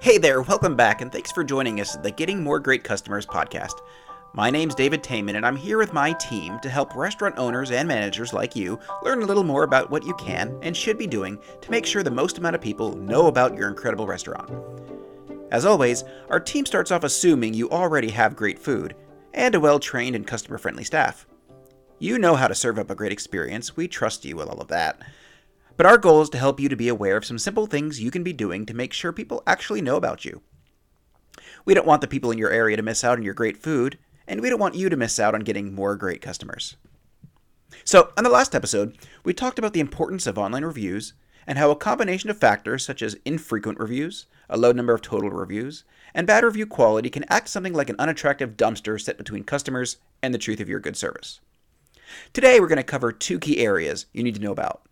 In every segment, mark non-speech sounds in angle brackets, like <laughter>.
Hey there, welcome back, and thanks for joining us at the Getting More Great Customers podcast. My name's David Taman, and I'm here with my team to help restaurant owners and managers like you learn a little more about what you can and should be doing to make sure the most amount of people know about your incredible restaurant. As always, our team starts off assuming you already have great food and a well trained and customer friendly staff. You know how to serve up a great experience, we trust you with all of that. But our goal is to help you to be aware of some simple things you can be doing to make sure people actually know about you. We don't want the people in your area to miss out on your great food, and we don't want you to miss out on getting more great customers. So, on the last episode, we talked about the importance of online reviews and how a combination of factors such as infrequent reviews, a low number of total reviews, and bad review quality can act something like an unattractive dumpster set between customers and the truth of your good service. Today, we're going to cover two key areas you need to know about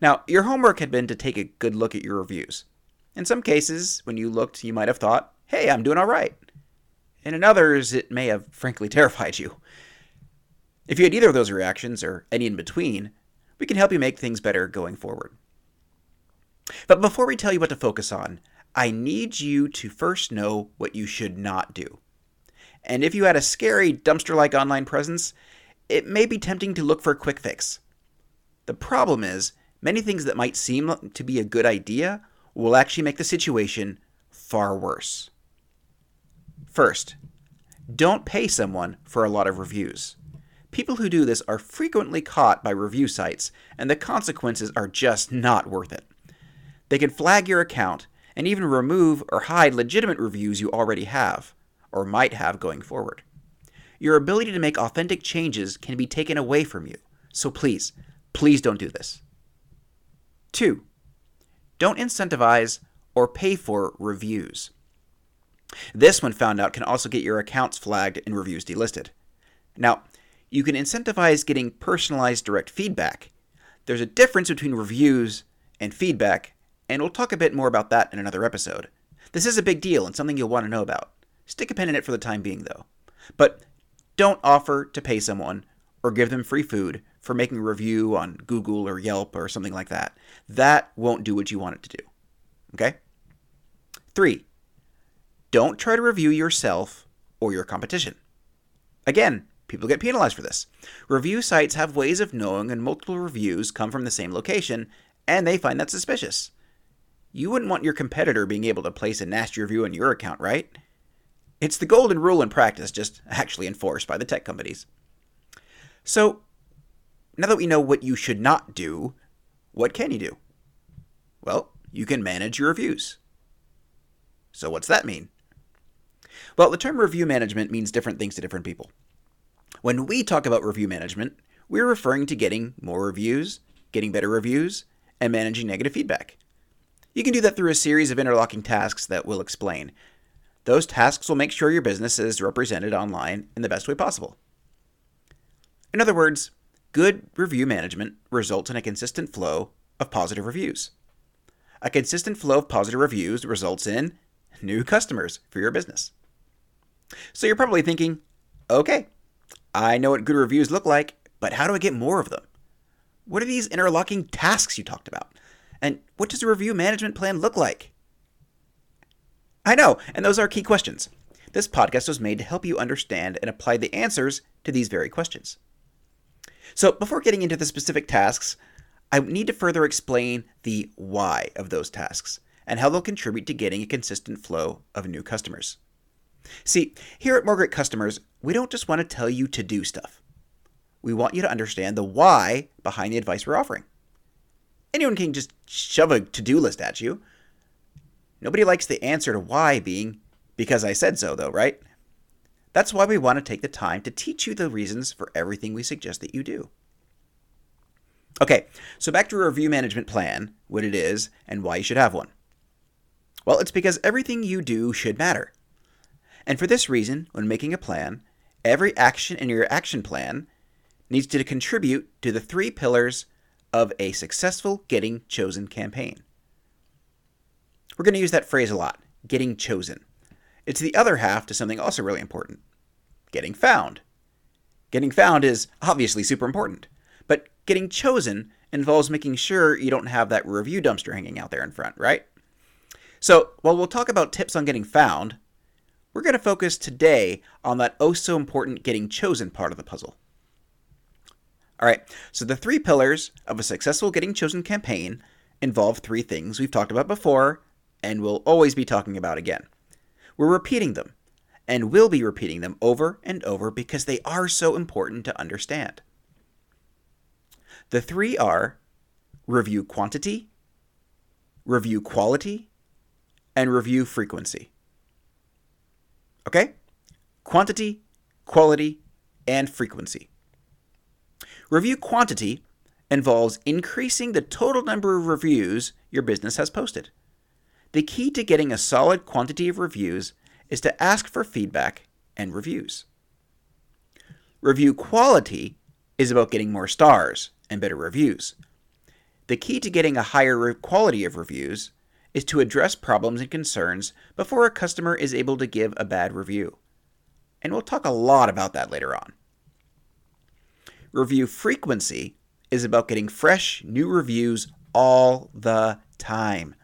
now, your homework had been to take a good look at your reviews. In some cases, when you looked, you might have thought, hey, I'm doing all right. And in others, it may have frankly <laughs> terrified you. If you had either of those reactions, or any in between, we can help you make things better going forward. But before we tell you what to focus on, I need you to first know what you should not do. And if you had a scary dumpster like online presence, it may be tempting to look for a quick fix. The problem is, many things that might seem to be a good idea will actually make the situation far worse. First, don't pay someone for a lot of reviews. People who do this are frequently caught by review sites, and the consequences are just not worth it. They can flag your account and even remove or hide legitimate reviews you already have, or might have going forward. Your ability to make authentic changes can be taken away from you, so please, please don't do this. Two, don't incentivize or pay for reviews. This, when found out, can also get your accounts flagged and reviews delisted. Now, you can incentivize getting personalized direct feedback. There's a difference between reviews and feedback, and we'll talk a bit more about that in another episode. This is a big deal and something you'll want to know about. Stick a pin in it for the time being, though. But don't offer to pay someone or give them free food for making a review on Google or Yelp or something like that. That won't do what you want it to do. Okay? Three, don't try to review yourself or your competition. Again, people get penalized for this. Review sites have ways of knowing when multiple reviews come from the same location, and they find that suspicious. You wouldn't want your competitor being able to place a nasty review on your account, right? It's the golden rule in practice, just actually enforced by the tech companies. So, now that we know what you should not do, what can you do? Well, you can manage your reviews. So, what's that mean? Well, the term review management means different things to different people. When we talk about review management, we're referring to getting more reviews, getting better reviews, and managing negative feedback. You can do that through a series of interlocking tasks that we'll explain. Those tasks will make sure your business is represented online in the best way possible. In other words, Good review management results in a consistent flow of positive reviews. A consistent flow of positive reviews results in new customers for your business. So you're probably thinking, okay, I know what good reviews look like, but how do I get more of them? What are these interlocking tasks you talked about? And what does a review management plan look like? I know, and those are key questions. This podcast was made to help you understand and apply the answers to these very questions. So, before getting into the specific tasks, I need to further explain the why of those tasks and how they'll contribute to getting a consistent flow of new customers. See, here at More Great Customers, we don't just want to tell you to do stuff. We want you to understand the why behind the advice we're offering. Anyone can just shove a to do list at you. Nobody likes the answer to why being because I said so, though, right? That's why we want to take the time to teach you the reasons for everything we suggest that you do. Okay, so back to a review management plan, what it is, and why you should have one. Well, it's because everything you do should matter. And for this reason, when making a plan, every action in your action plan needs to contribute to the three pillars of a successful getting chosen campaign. We're going to use that phrase a lot getting chosen. It's the other half to something also really important getting found. Getting found is obviously super important, but getting chosen involves making sure you don't have that review dumpster hanging out there in front, right? So, while we'll talk about tips on getting found, we're going to focus today on that oh so important getting chosen part of the puzzle. All right, so the three pillars of a successful getting chosen campaign involve three things we've talked about before and will always be talking about again. We're repeating them and will be repeating them over and over because they are so important to understand. The three are review quantity, review quality, and review frequency. Okay? Quantity, quality, and frequency. Review quantity involves increasing the total number of reviews your business has posted. The key to getting a solid quantity of reviews is to ask for feedback and reviews. Review quality is about getting more stars and better reviews. The key to getting a higher quality of reviews is to address problems and concerns before a customer is able to give a bad review. And we'll talk a lot about that later on. Review frequency is about getting fresh, new reviews all the time.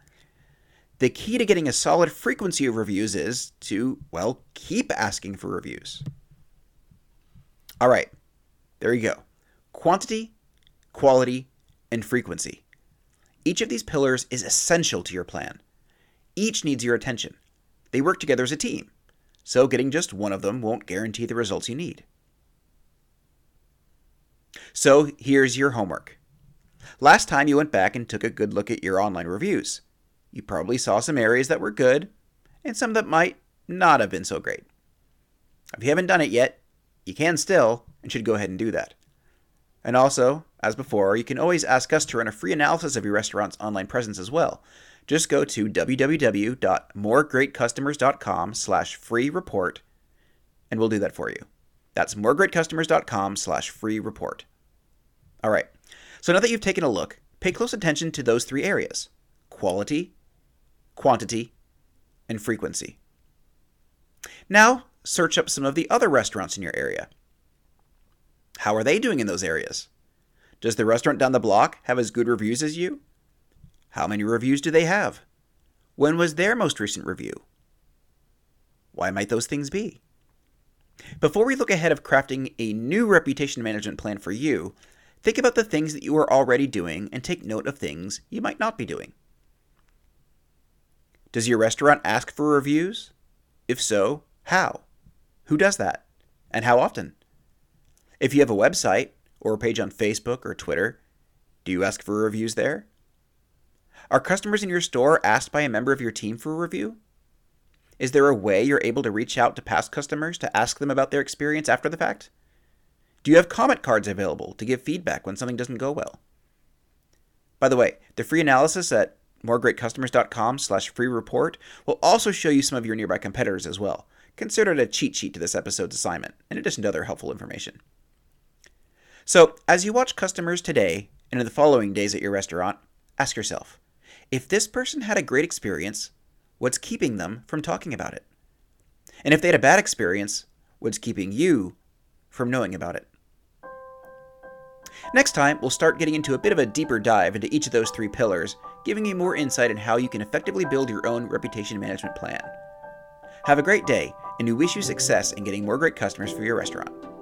The key to getting a solid frequency of reviews is to, well, keep asking for reviews. All right, there you go. Quantity, quality, and frequency. Each of these pillars is essential to your plan. Each needs your attention. They work together as a team, so getting just one of them won't guarantee the results you need. So here's your homework. Last time you went back and took a good look at your online reviews. You probably saw some areas that were good and some that might not have been so great. If you haven't done it yet, you can still and should go ahead and do that. And also, as before, you can always ask us to run a free analysis of your restaurant's online presence as well. Just go to www.moregreatcustomers.com slash free report and we'll do that for you. That's moregreatcustomers.com slash free report. All right, so now that you've taken a look, pay close attention to those three areas quality, quantity, and frequency. Now, search up some of the other restaurants in your area. How are they doing in those areas? Does the restaurant down the block have as good reviews as you? How many reviews do they have? When was their most recent review? Why might those things be? Before we look ahead of crafting a new reputation management plan for you, think about the things that you are already doing and take note of things you might not be doing. Does your restaurant ask for reviews? If so, how? Who does that? And how often? If you have a website or a page on Facebook or Twitter, do you ask for reviews there? Are customers in your store asked by a member of your team for a review? Is there a way you're able to reach out to past customers to ask them about their experience after the fact? Do you have comment cards available to give feedback when something doesn't go well? By the way, the free analysis at moregreatcustomers.com slash free report will also show you some of your nearby competitors as well. Consider it a cheat sheet to this episode's assignment, in addition to other helpful information. So, as you watch customers today and in the following days at your restaurant, ask yourself if this person had a great experience, what's keeping them from talking about it? And if they had a bad experience, what's keeping you from knowing about it? Next time, we'll start getting into a bit of a deeper dive into each of those three pillars, giving you more insight in how you can effectively build your own reputation management plan. Have a great day, and we wish you success in getting more great customers for your restaurant.